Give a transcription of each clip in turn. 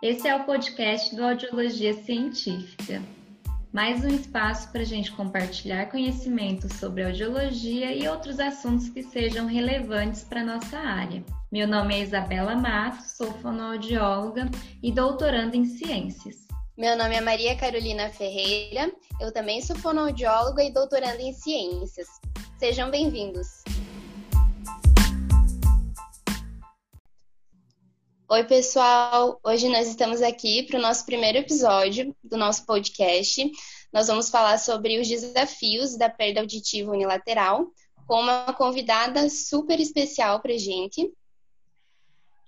Esse é o podcast do Audiologia Científica. Mais um espaço para a gente compartilhar conhecimentos sobre audiologia e outros assuntos que sejam relevantes para a nossa área. Meu nome é Isabela Matos, sou fonoaudióloga e doutoranda em ciências. Meu nome é Maria Carolina Ferreira, eu também sou fonoaudióloga e doutoranda em ciências. Sejam bem-vindos! Oi, pessoal! Hoje nós estamos aqui para o nosso primeiro episódio do nosso podcast. Nós vamos falar sobre os desafios da perda auditiva unilateral com uma convidada super especial para a gente.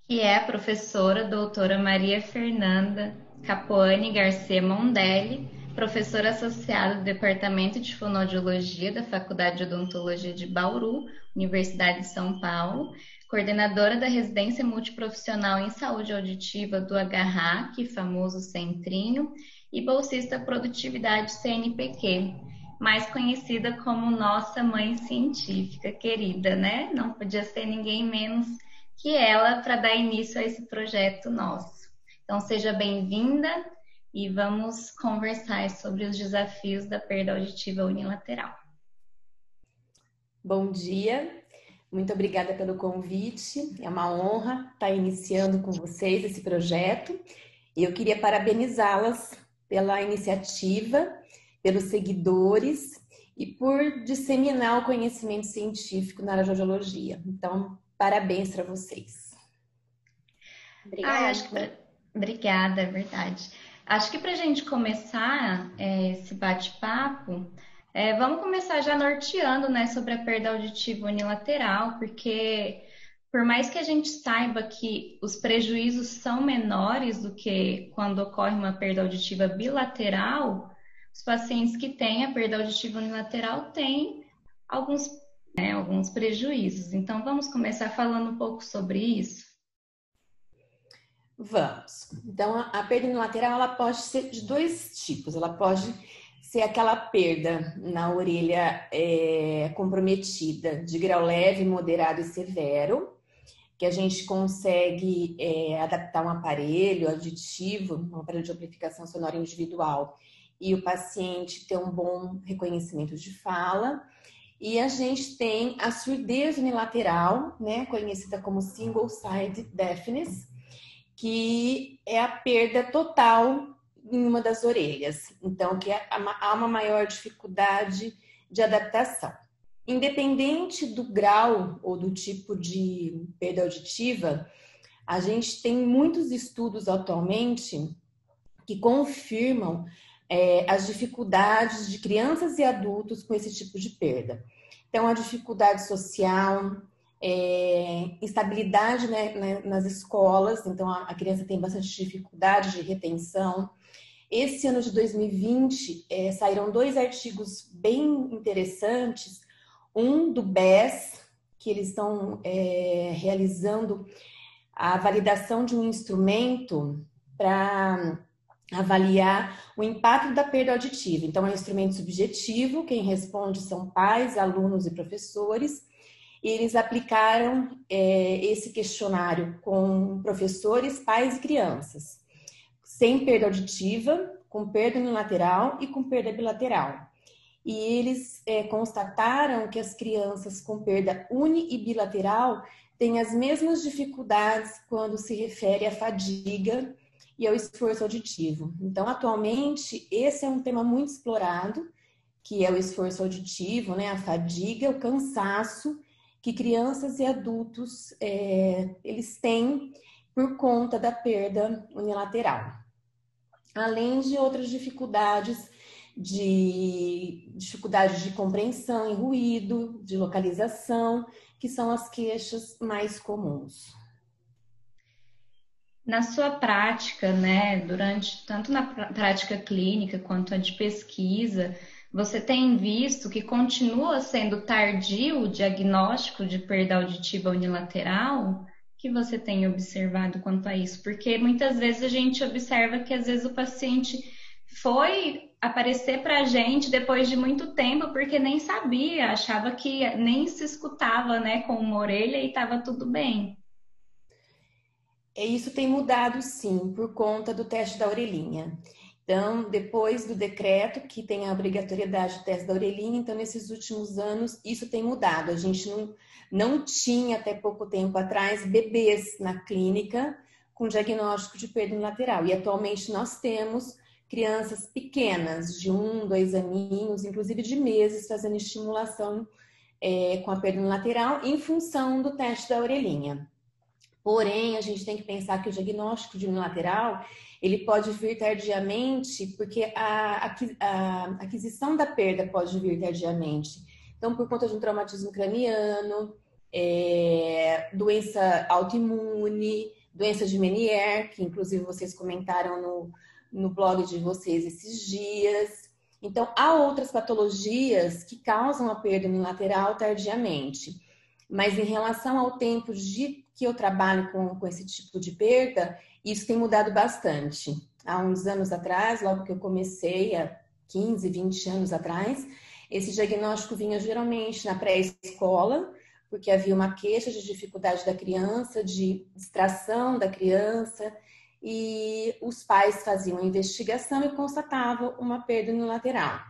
Que é a professora doutora Maria Fernanda Capoane Garcia Mondelli, professora associada do Departamento de Fonoaudiologia da Faculdade de Odontologia de Bauru, Universidade de São Paulo, coordenadora da residência multiprofissional em saúde auditiva do HRAC, famoso Centrinho, e bolsista produtividade CNPq, mais conhecida como nossa mãe científica querida, né? Não podia ser ninguém menos que ela para dar início a esse projeto nosso. Então, seja bem-vinda e vamos conversar sobre os desafios da perda auditiva unilateral. Bom dia, muito obrigada pelo convite. É uma honra estar iniciando com vocês esse projeto. E eu queria parabenizá-las pela iniciativa, pelos seguidores e por disseminar o conhecimento científico na audiologia. Então, parabéns para vocês. Obrigada. Ah, acho que pra... Obrigada, é verdade. Acho que para a gente começar é, esse bate-papo, é, vamos começar já norteando né, sobre a perda auditiva unilateral, porque por mais que a gente saiba que os prejuízos são menores do que quando ocorre uma perda auditiva bilateral, os pacientes que têm a perda auditiva unilateral têm alguns, né, alguns prejuízos. Então, vamos começar falando um pouco sobre isso? Vamos. Então, a perda unilateral ela pode ser de dois tipos. Ela pode ser aquela perda na orelha é, comprometida de grau leve, moderado e severo, que a gente consegue é, adaptar um aparelho auditivo, um aparelho de amplificação sonora individual, e o paciente ter um bom reconhecimento de fala. E a gente tem a surdez unilateral, né, conhecida como single side deafness, que é a perda total em uma das orelhas. Então, que há uma maior dificuldade de adaptação. Independente do grau ou do tipo de perda auditiva, a gente tem muitos estudos atualmente que confirmam é, as dificuldades de crianças e adultos com esse tipo de perda. Então, a dificuldade social, é, instabilidade né, né, nas escolas, então a, criança tem bastante dificuldade de retenção, esse ano de 2020 é, saíram dois artigos bem interessantes. Um do BES, que eles estão é, realizando a validação de um instrumento para avaliar o impacto da perda auditiva. Então, é um instrumento subjetivo, quem responde são pais, alunos e professores. E eles aplicaram é, esse questionário com professores, pais e crianças sem perda auditiva, com perda unilateral e com perda bilateral. E eles é, constataram que as crianças com perda uni e bilateral têm as mesmas dificuldades quando se refere à fadiga e ao esforço auditivo. Então, atualmente, esse é um tema muito explorado, que é o esforço auditivo, né, a fadiga, o cansaço que crianças e adultos é, eles têm por conta da perda unilateral além de outras dificuldades de dificuldade de compreensão e ruído, de localização, que são as queixas mais comuns. Na sua prática, né, durante tanto na prática clínica quanto a de pesquisa, você tem visto que continua sendo tardio o diagnóstico de perda auditiva unilateral? Que você tem observado quanto a isso? Porque muitas vezes a gente observa que às vezes o paciente foi aparecer para a gente depois de muito tempo porque nem sabia, achava que nem se escutava, né, com uma orelha e estava tudo bem. É, isso tem mudado sim, por conta do teste da orelhinha. Então, depois do decreto que tem a obrigatoriedade do teste da orelhinha, então nesses últimos anos isso tem mudado. A gente não, não tinha até pouco tempo atrás bebês na clínica com diagnóstico de perda unilateral. E atualmente nós temos crianças pequenas, de um, dois aninhos, inclusive de meses, fazendo estimulação é, com a perda unilateral em função do teste da orelhinha. Porém, a gente tem que pensar que o diagnóstico de unilateral ele pode vir tardiamente, porque a, a aquisição da perda pode vir tardiamente. Então, por conta de um traumatismo craniano, é, doença autoimune, doença de Menier, que inclusive vocês comentaram no, no blog de vocês esses dias. Então, há outras patologias que causam a perda unilateral tardiamente. Mas em relação ao tempo de que eu trabalho com, com esse tipo de perda, isso tem mudado bastante. Há uns anos atrás, logo que eu comecei, há 15, 20 anos atrás, esse diagnóstico vinha geralmente na pré-escola, porque havia uma queixa de dificuldade da criança, de distração da criança, e os pais faziam a investigação e constatavam uma perda unilateral.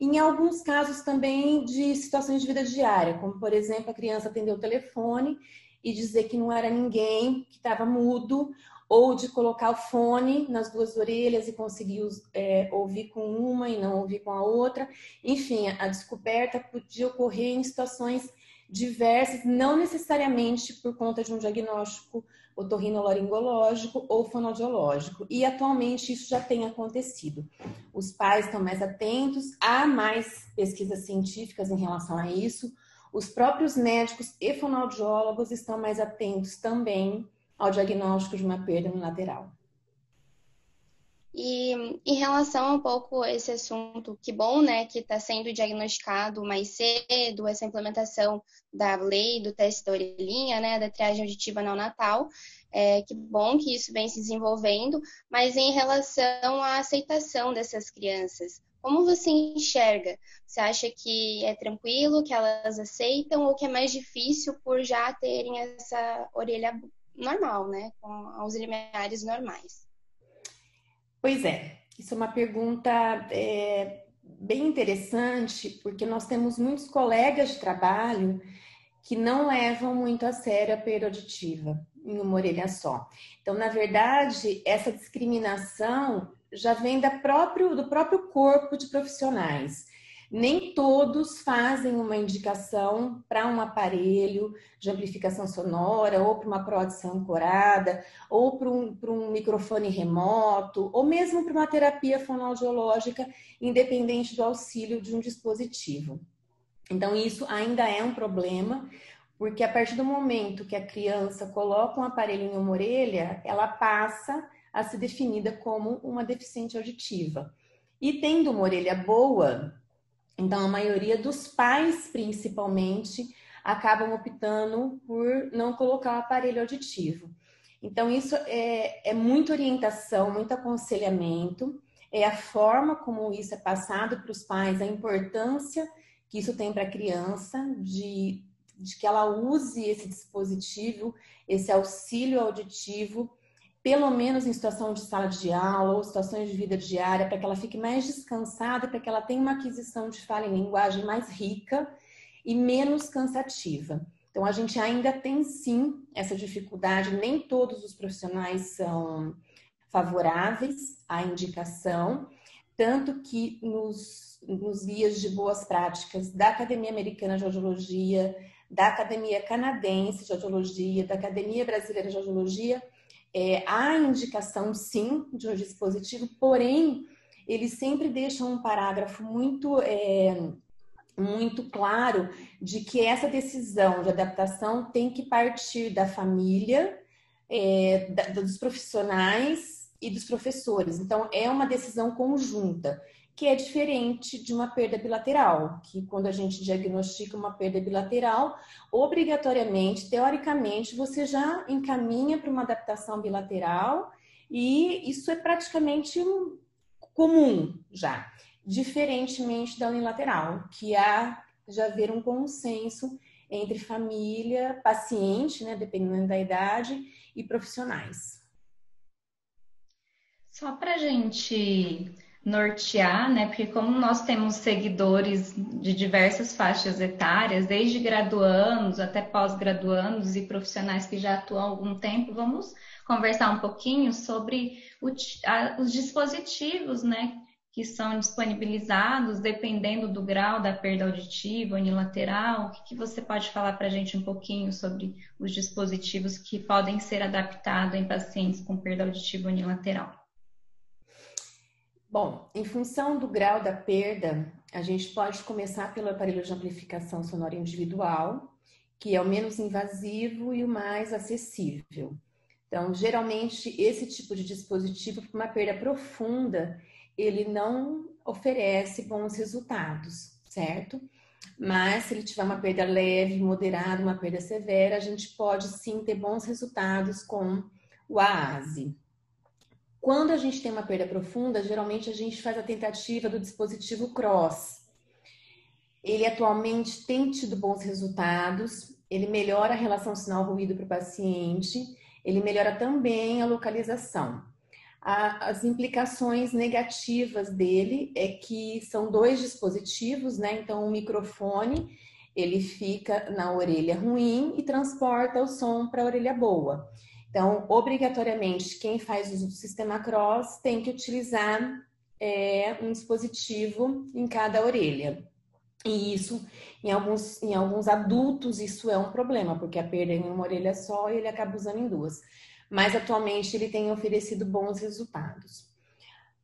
Em alguns casos também de situações de vida diária, como por exemplo a criança atender o telefone e dizer que não era ninguém, que estava mudo, ou de colocar o fone nas duas orelhas e conseguir é, ouvir com uma e não ouvir com a outra. Enfim, a descoberta podia ocorrer em situações diversas, não necessariamente por conta de um diagnóstico otorrinolaringológico ou fonoaudiológico. E atualmente isso já tem acontecido. Os pais estão mais atentos, há mais pesquisas científicas em relação a isso. Os próprios médicos e fonoaudiólogos estão mais atentos também ao diagnóstico de uma perda unilateral. E em relação um pouco a esse assunto, que bom, né, que está sendo diagnosticado mais cedo, essa implementação da lei do teste da orelhinha, né, da triagem auditiva neonatal, é, que bom que isso vem se desenvolvendo, mas em relação à aceitação dessas crianças, como você enxerga? Você acha que é tranquilo, que elas aceitam, ou que é mais difícil por já terem essa orelha normal, né, com os limiares normais? Pois é, isso é uma pergunta é, bem interessante, porque nós temos muitos colegas de trabalho que não levam muito a sério a perda auditiva em uma orelha só. Então, na verdade, essa discriminação já vem da próprio, do próprio corpo de profissionais nem todos fazem uma indicação para um aparelho de amplificação sonora, ou para uma prótese ancorada, ou para um, para um microfone remoto, ou mesmo para uma terapia fonoaudiológica, independente do auxílio de um dispositivo. Então, isso ainda é um problema, porque a partir do momento que a criança coloca um aparelho em uma orelha, ela passa a ser definida como uma deficiente auditiva. E tendo uma orelha boa, então, a maioria dos pais, principalmente, acabam optando por não colocar o aparelho auditivo. Então, isso é, é muita orientação, muito aconselhamento, é a forma como isso é passado para os pais, a importância que isso tem para a criança, de, de que ela use esse dispositivo, esse auxílio auditivo pelo menos em situação de sala de aula ou situações de vida diária, para que ela fique mais descansada, para que ela tenha uma aquisição de fala em linguagem mais rica e menos cansativa. Então, a gente ainda tem sim essa dificuldade, nem todos os profissionais são favoráveis à indicação, tanto que nos, nos guias de boas práticas da Academia Americana de Audiologia, da Academia Canadense de Audiologia, da Academia Brasileira de Audiologia, é, há indicação, sim, de um dispositivo, porém, eles sempre deixam um parágrafo muito, é, muito claro de que essa decisão de adaptação tem que partir da família, é, da, dos profissionais e dos professores. Então, é uma decisão conjunta que é diferente de uma perda bilateral, que quando a gente diagnostica uma perda bilateral, obrigatoriamente, teoricamente, você já encaminha para uma adaptação bilateral e isso é praticamente comum já, diferentemente da unilateral, que há já haver um consenso entre família, paciente, né, dependendo da idade, e profissionais. Só para a gente nortear, né? Porque como nós temos seguidores de diversas faixas etárias, desde graduandos até pós-graduandos e profissionais que já atuam há algum tempo, vamos conversar um pouquinho sobre o, a, os dispositivos, né? Que são disponibilizados dependendo do grau da perda auditiva unilateral. O que, que você pode falar para a gente um pouquinho sobre os dispositivos que podem ser adaptados em pacientes com perda auditiva unilateral? Bom, em função do grau da perda, a gente pode começar pelo aparelho de amplificação sonora individual, que é o menos invasivo e o mais acessível. Então, geralmente, esse tipo de dispositivo, para uma perda profunda, ele não oferece bons resultados, certo? Mas se ele tiver uma perda leve, moderada, uma perda severa, a gente pode sim ter bons resultados com o AASE. Quando a gente tem uma perda profunda, geralmente a gente faz a tentativa do dispositivo CROSS. Ele atualmente tem tido bons resultados, ele melhora a relação sinal-ruído para o paciente, ele melhora também a localização. as implicações negativas dele é que são dois dispositivos, né? Então, o microfone ele fica na orelha ruim e transporta o som para a orelha boa. Então, obrigatoriamente, quem faz uso do sistema Cross tem que utilizar é, um dispositivo em cada orelha. E isso, em alguns, em alguns adultos, isso é um problema, porque a perda é em uma orelha só e ele acaba usando em duas. Mas atualmente ele tem oferecido bons resultados.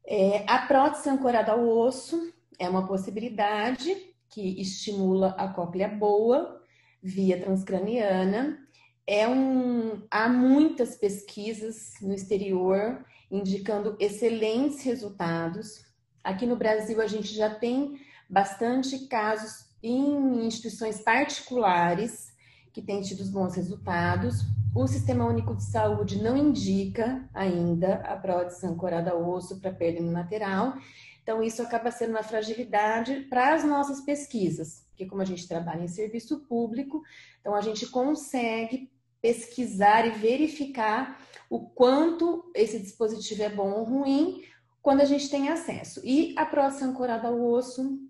É, a prótese ancorada ao osso é uma possibilidade que estimula a cóclea boa via transcraniana é um, há muitas pesquisas no exterior indicando excelentes resultados. Aqui no Brasil, a gente já tem bastante casos em instituições particulares que têm tido bons resultados. O Sistema Único de Saúde não indica ainda a prótese ancorada ao osso para perda unilateral. Então, isso acaba sendo uma fragilidade para as nossas pesquisas, porque como a gente trabalha em serviço público, então a gente consegue pesquisar e verificar o quanto esse dispositivo é bom ou ruim quando a gente tem acesso. E a prótese ancorada ao osso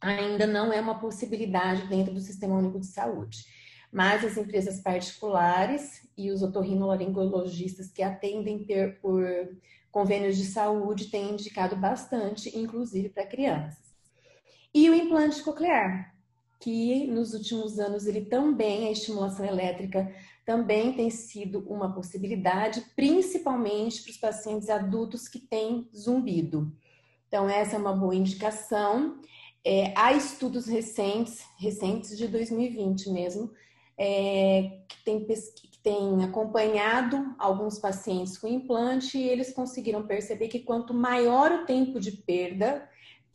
ainda não é uma possibilidade dentro do Sistema Único de Saúde. Mas as empresas particulares e os otorrinolaringologistas que atendem ter por convênios de saúde têm indicado bastante, inclusive para crianças. E o implante coclear, que nos últimos anos ele também, a estimulação elétrica também tem sido uma possibilidade, principalmente para os pacientes adultos que têm zumbido. Então, essa é uma boa indicação. É, há estudos recentes, recentes de 2020 mesmo, é, que, tem, que tem acompanhado alguns pacientes com implante e eles conseguiram perceber que quanto maior o tempo de perda,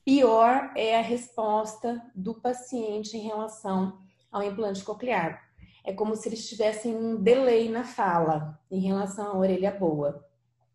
pior é a resposta do paciente em relação ao implante coclear é como se eles tivessem um delay na fala em relação à orelha boa.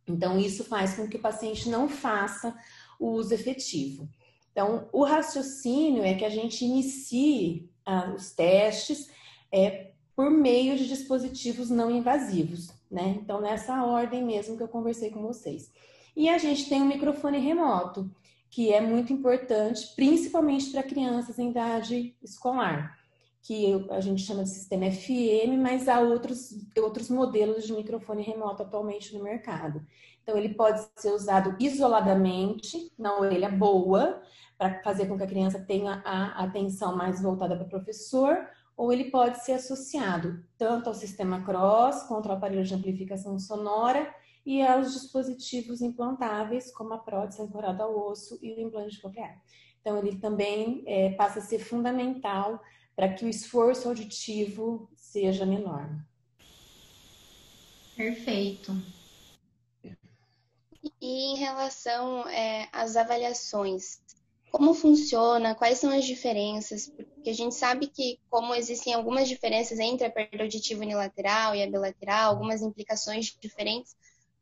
Então, isso faz com que o paciente não faça o uso efetivo. Então, o raciocínio é que a gente inicie ah, os testes é, por meio de dispositivos não invasivos, né? Então, nessa ordem mesmo que eu conversei com vocês. E a gente tem um microfone remoto, que é muito importante, principalmente para crianças em idade escolar que a gente chama de sistema FM, mas há outros, outros modelos de microfone remoto atualmente no mercado. Então, ele pode ser usado isoladamente, na orelha boa, para fazer com que a criança tenha a atenção mais voltada para o professor, ou ele pode ser associado tanto ao sistema Cross, quanto ao aparelho de amplificação sonora, e aos dispositivos implantáveis, como a prótese ancorada ao osso e o implante coclear. Então, ele também é, passa a ser fundamental para que o esforço auditivo seja menor. Perfeito. E em relação é, às avaliações, como funciona? Quais são as diferenças? Porque a gente sabe que, como existem algumas diferenças entre a perda auditiva unilateral e a bilateral, algumas implicações diferentes,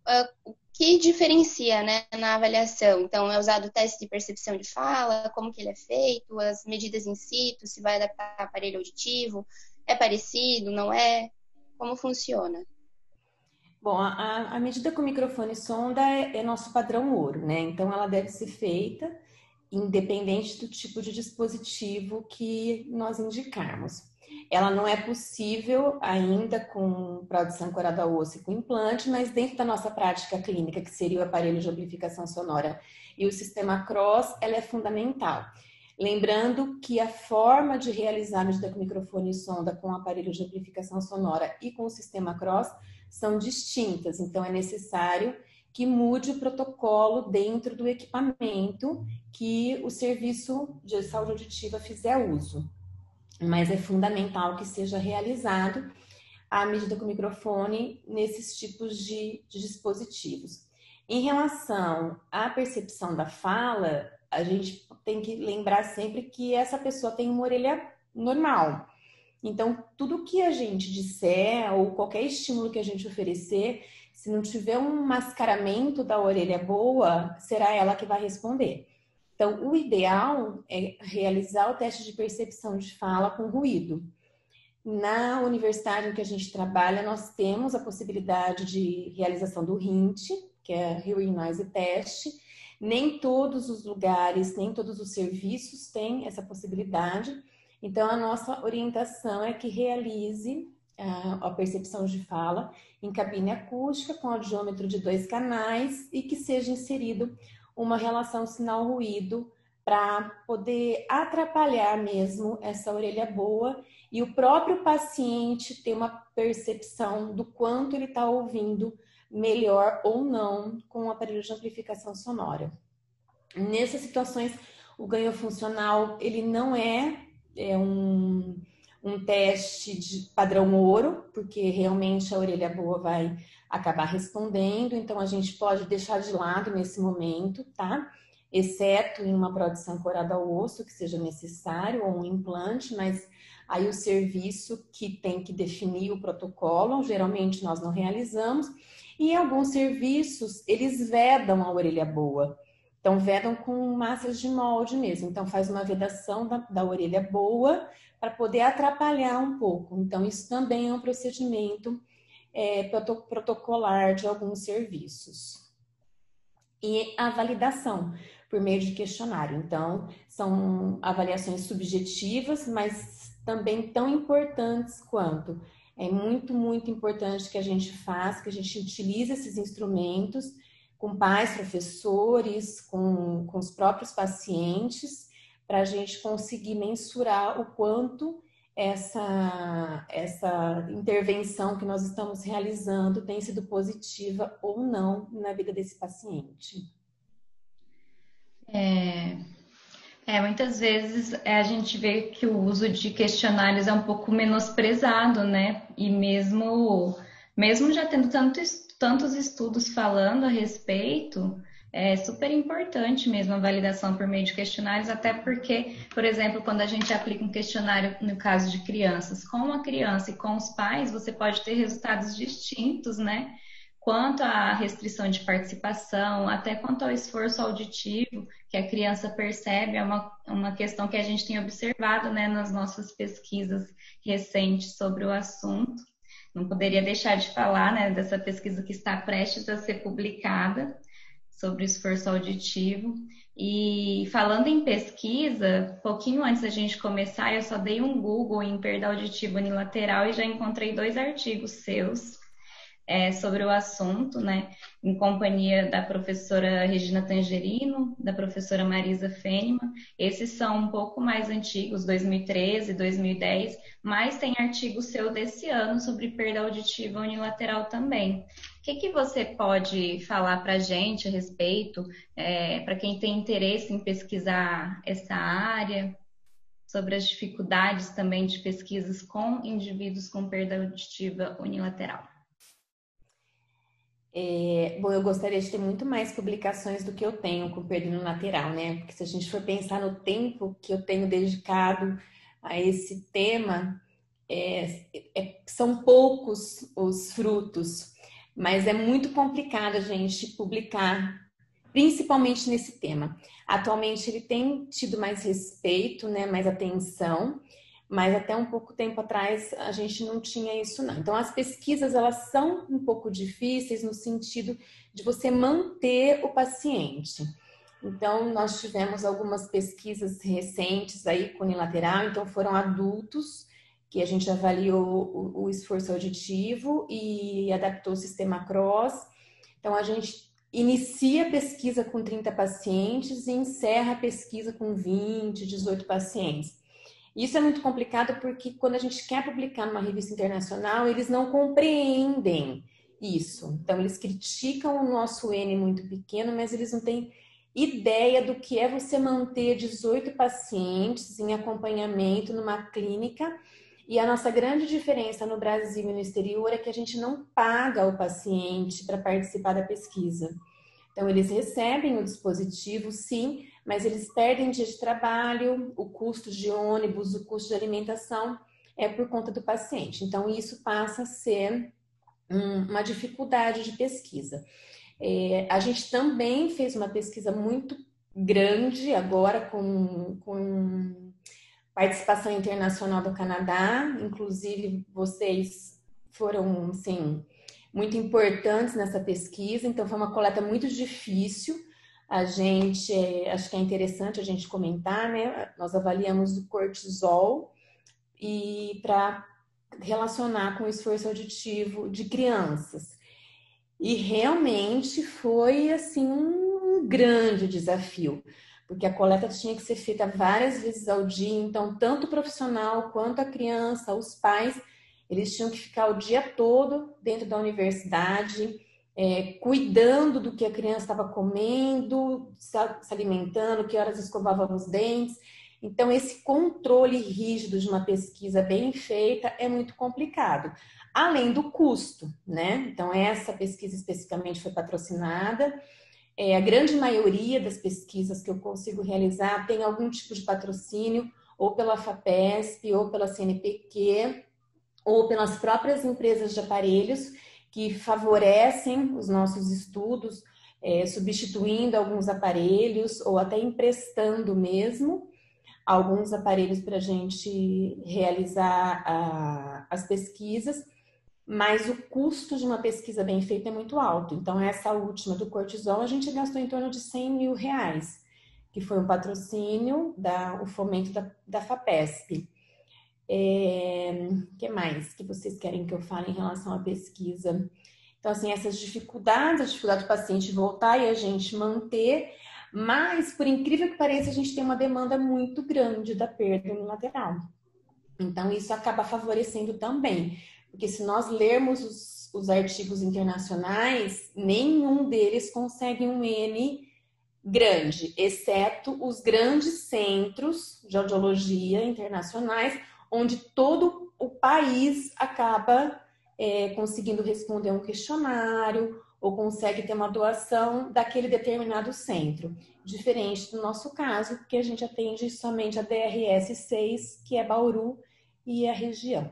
uh, que diferencia né, na avaliação? Então, é usado o teste de percepção de fala, como que ele é feito, as medidas in situ, se vai adaptar ao aparelho auditivo, É parecido? Não é? Como funciona? Bom, a, a medida com microfone sonda é, é nosso padrão ouro, né? Então ela deve ser feita independente do tipo de dispositivo que nós indicarmos. Ela não é possível ainda com produção osso e com implante, mas dentro da nossa prática clínica, que seria o aparelho de amplificação sonora e o sistema cross, ela é fundamental. Lembrando que a forma de realizar medida com microfone e sonda com o aparelho de amplificação sonora e com o sistema cross são distintas, então é necessário que mude o protocolo dentro do equipamento que o serviço de saúde auditiva fizer uso. Mas é fundamental que seja realizado a medida com microfone nesses tipos de, de dispositivos. Em relação à percepção da fala, a gente tem que lembrar sempre que essa pessoa tem uma orelha normal. Então, tudo que a gente disser ou qualquer estímulo que a gente oferecer, se não tiver um mascaramento da orelha boa, será ela que vai responder. Então, o ideal é realizar o teste de percepção de fala com ruído. Na universidade em que a gente trabalha, nós temos a possibilidade de realização do RINT, que é Hearing Noise Test. Nem todos os lugares, nem todos os serviços têm essa possibilidade. Então, a nossa orientação é que realize a percepção de fala em cabine acústica com audiômetro de dois canais e que seja inserido uma relação sinal-ruído para poder atrapalhar mesmo essa orelha boa e o próprio paciente ter uma percepção do quanto ele está ouvindo melhor ou não com o aparelho de amplificação sonora. Nessas situações, o ganho funcional ele não é, é um um teste de padrão ouro, porque realmente a orelha boa vai acabar respondendo, então a gente pode deixar de lado nesse momento, tá? Exceto em uma produção corada ao osso, que seja necessário, ou um implante, mas aí o serviço que tem que definir o protocolo, geralmente nós não realizamos, e alguns serviços, eles vedam a orelha boa. Então, vedam com massas de molde mesmo. Então, faz uma vedação da, da orelha boa para poder atrapalhar um pouco. Então, isso também é um procedimento é, protocolar de alguns serviços. E a validação por meio de questionário. Então, são avaliações subjetivas, mas também tão importantes quanto. É muito, muito importante que a gente faça, que a gente utilize esses instrumentos com pais, professores, com, com os próprios pacientes, para a gente conseguir mensurar o quanto essa, essa intervenção que nós estamos realizando tem sido positiva ou não na vida desse paciente. É, é, muitas vezes é, a gente vê que o uso de questionários é um pouco menosprezado, né? E mesmo, mesmo já tendo tanto, tantos estudos falando a respeito, é super importante mesmo a validação por meio de questionários, até porque, por exemplo, quando a gente aplica um questionário no caso de crianças, com a criança e com os pais, você pode ter resultados distintos, né? Quanto à restrição de participação, até quanto ao esforço auditivo que a criança percebe, é uma, uma questão que a gente tem observado né, nas nossas pesquisas recentes sobre o assunto. Não poderia deixar de falar né, dessa pesquisa que está prestes a ser publicada, sobre esforço auditivo. E falando em pesquisa, pouquinho antes da gente começar, eu só dei um Google em perda auditiva unilateral e já encontrei dois artigos seus é, sobre o assunto, né, em companhia da professora Regina Tangerino, da professora Marisa Fênima. Esses são um pouco mais antigos, 2013, 2010, mas tem artigo seu desse ano sobre perda auditiva unilateral também. O que, que você pode falar para a gente a respeito, é, para quem tem interesse em pesquisar essa área? sobre as dificuldades também de pesquisas com indivíduos com perda auditiva unilateral. É, bom, eu gostaria de ter muito mais publicações do que eu tenho com perda no lateral, né? Porque se a gente for pensar no tempo que eu tenho dedicado a esse tema, é, é, são poucos os frutos, mas é muito complicado a gente publicar, principalmente nesse tema. Atualmente ele tem tido mais respeito, né, mais atenção, mas até um pouco tempo atrás a gente não tinha isso não. Então as pesquisas elas são um pouco difíceis no sentido de você manter o paciente. Então nós tivemos algumas pesquisas recentes aí com unilateral, então foram adultos que a gente avaliou o, esforço auditivo e adaptou o sistema CROSS. Então a gente inicia a pesquisa com 30 pacientes e encerra a pesquisa com 20, 18 pacientes. Isso é muito complicado porque quando a gente quer publicar numa revista internacional, eles não compreendem isso. Então, eles criticam o nosso N muito pequeno, mas eles não têm ideia do que é você manter 18 pacientes em acompanhamento numa clínica. E a nossa grande diferença no Brasil e no exterior é que a gente não paga o paciente para participar da pesquisa. Então, eles recebem o dispositivo, sim, mas eles perdem dia de trabalho, o custo de ônibus, o custo de alimentação é por conta do paciente. Então, isso passa a ser um, uma dificuldade de pesquisa. É, a gente também fez uma pesquisa muito grande agora com, com participação internacional do Canadá, inclusive vocês foram, sim, muito importantes nessa pesquisa, então foi uma coleta muito difícil, a gente, acho que é interessante a gente comentar, né? Nós avaliamos o cortisol e para relacionar com o esforço auditivo de crianças. E realmente foi assim um grande desafio, porque a coleta tinha que ser feita várias vezes ao dia, então tanto o profissional quanto a criança, os pais, eles tinham que ficar o dia todo dentro da universidade é, cuidando do que a criança estava comendo, se alimentando, que horas escovava os dentes. Então, esse controle rígido de uma pesquisa bem feita é muito complicado. Além do custo, né? Então, essa pesquisa especificamente foi patrocinada. É, a grande maioria das pesquisas que eu consigo realizar tem algum tipo de patrocínio, ou pela FAPESP, ou pela CNPq, ou pelas próprias empresas de aparelhos que favorecem os nossos estudos, é, substituindo alguns aparelhos ou até emprestando mesmo alguns aparelhos para a gente realizar a, as pesquisas, mas o custo de uma pesquisa bem feita é muito alto. Então, essa última do cortisol, a gente gastou em torno de 100 mil reais, que foi um patrocínio da o fomento da, da FAPESP. É, que mais que vocês querem que eu fale em relação à pesquisa? Então, assim, essas dificuldades, a dificuldade do paciente voltar e a gente manter, mas, por incrível que pareça, a gente tem uma demanda muito grande da perda unilateral. Então, isso acaba favorecendo também, porque se nós lermos os, os artigos internacionais, nenhum deles consegue um N grande, exceto os grandes centros de audiologia internacionais, onde todo o país acaba é, conseguindo responder um questionário ou consegue ter uma doação daquele determinado centro. Diferente do nosso caso, que a gente atende somente a DRS 6, que é Bauru e a região.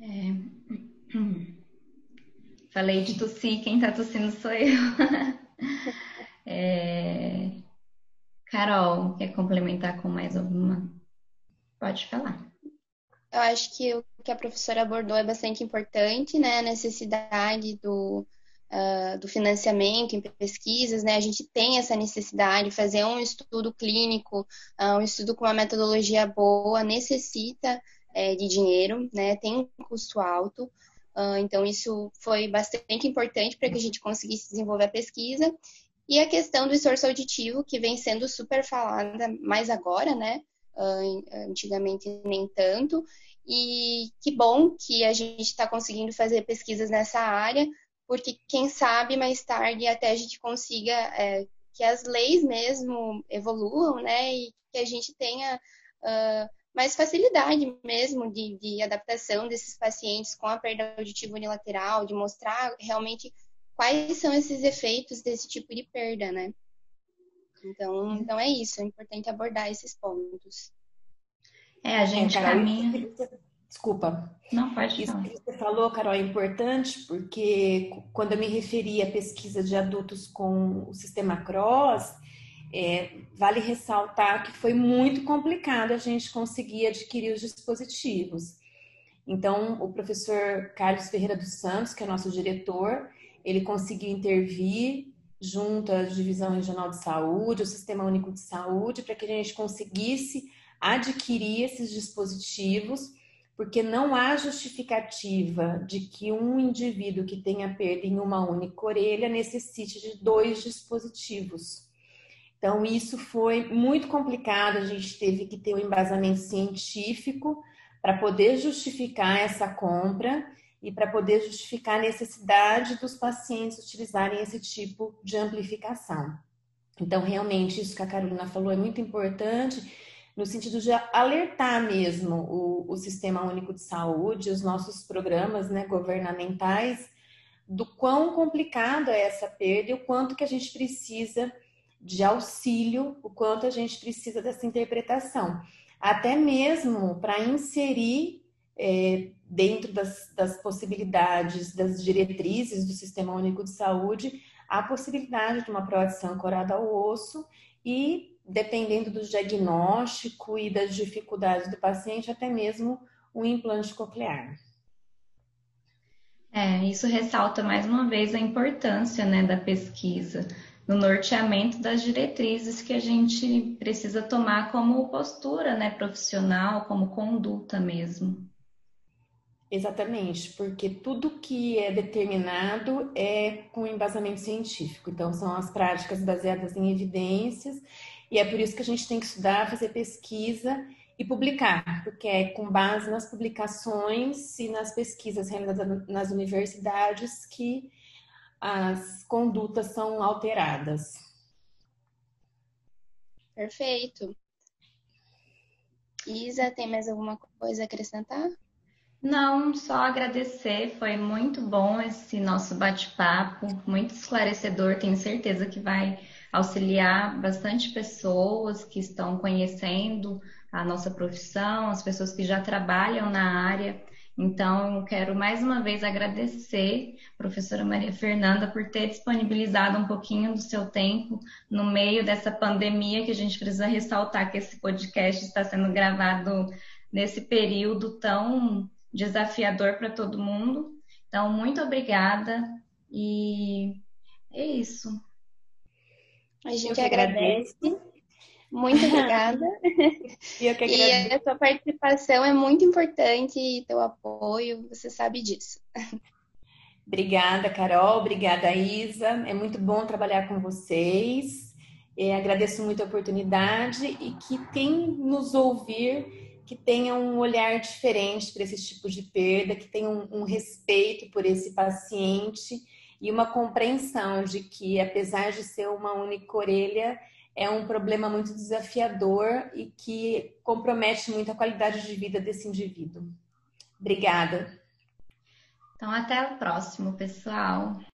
É... Falei de tossir, quem tá tossindo sou eu. é... Carol, quer complementar com mais alguma Pode falar. Eu acho que o que a professora abordou é bastante importante, né? A necessidade do, uh, do financiamento em pesquisas, né? A gente tem essa necessidade, fazer um estudo clínico, uh, um estudo com uma metodologia boa, necessita uh, de dinheiro, né? Tem um custo alto. Ah, então, isso foi bastante importante para que a gente conseguisse desenvolver a pesquisa. E a questão do esforço auditivo, que vem sendo super falada mais agora, né? Antigamente nem tanto. E que bom que a gente está conseguindo fazer pesquisas nessa área, porque quem sabe mais tarde até a gente consiga é, que as leis mesmo evoluam, né? E que a gente tenha uh, mais facilidade mesmo de, de, adaptação desses pacientes com a perda auditiva unilateral, de mostrar realmente quais são esses efeitos desse tipo de perda, né? Então, então é isso, é importante abordar esses pontos. É, a gente é, caminha. Desculpa. Não, pode Isso que você falou, Carol, é importante porque quando eu me referi à pesquisa de adultos com o sistema CROSS, é, vale ressaltar que foi muito complicado a gente conseguir adquirir os dispositivos. Então, o professor Carlos Ferreira dos Santos, que é nosso diretor, ele conseguiu intervir junto à Divisão Regional de Saúde, o Sistema Único de Saúde, para que a gente conseguisse adquirir esses dispositivos, porque não há justificativa de que um indivíduo que tenha perda em uma única orelha necessite de dois dispositivos. Então, isso foi muito complicado, a gente teve que ter um embasamento científico para poder justificar essa compra e para poder justificar a necessidade dos pacientes utilizarem esse tipo de amplificação. Então, realmente, isso que a Carolina falou é muito importante, no sentido de alertar mesmo o, o Sistema Único de Saúde, os nossos programas né, governamentais, do quão complicado é essa perda e o quanto que a gente precisa de auxílio, o quanto a gente precisa dessa interpretação. Até mesmo para inserir é, dentro das, das, possibilidades, das diretrizes do Sistema Único de Saúde, a possibilidade de uma prótese ancorada ao osso e, dependendo do diagnóstico e das dificuldades do paciente, até mesmo um implante coclear. É, isso ressalta mais uma vez a importância né, da pesquisa no norteamento das diretrizes que a gente precisa tomar como postura né, profissional, como conduta mesmo. Exatamente, porque tudo que é determinado é com embasamento científico. Então, são as práticas baseadas em evidências, e é por isso que a gente tem que estudar, fazer pesquisa e publicar, porque é com base nas publicações e nas pesquisas realizadas nas universidades que as condutas são alteradas. Perfeito. Isa, tem mais alguma coisa a acrescentar? Não, só agradecer. Foi muito bom esse nosso bate-papo, muito esclarecedor. Tenho certeza que vai auxiliar bastante pessoas que estão conhecendo a nossa profissão, as pessoas que já trabalham na área. Então, eu quero mais uma vez agradecer professora Maria Fernanda por ter disponibilizado um pouquinho do seu tempo no meio dessa pandemia, que a gente precisa ressaltar que esse podcast está sendo gravado nesse período tão desafiador para todo mundo. Então, muito obrigada e é isso. A gente agradece. Muito obrigada. Eu que agradeço. E a sua participação é muito importante e teu apoio, você sabe disso. Obrigada, Carol. Obrigada, Isa. É muito bom trabalhar com vocês. É, agradeço muito a oportunidade e que quem nos ouvir, que tenha um olhar diferente para esses tipos de perda, que tenha um, um respeito por esse paciente e uma compreensão de que, apesar de ser uma única orelha, é um problema muito desafiador e que compromete muito a qualidade de vida desse indivíduo. Obrigada. Então, até o próximo, pessoal.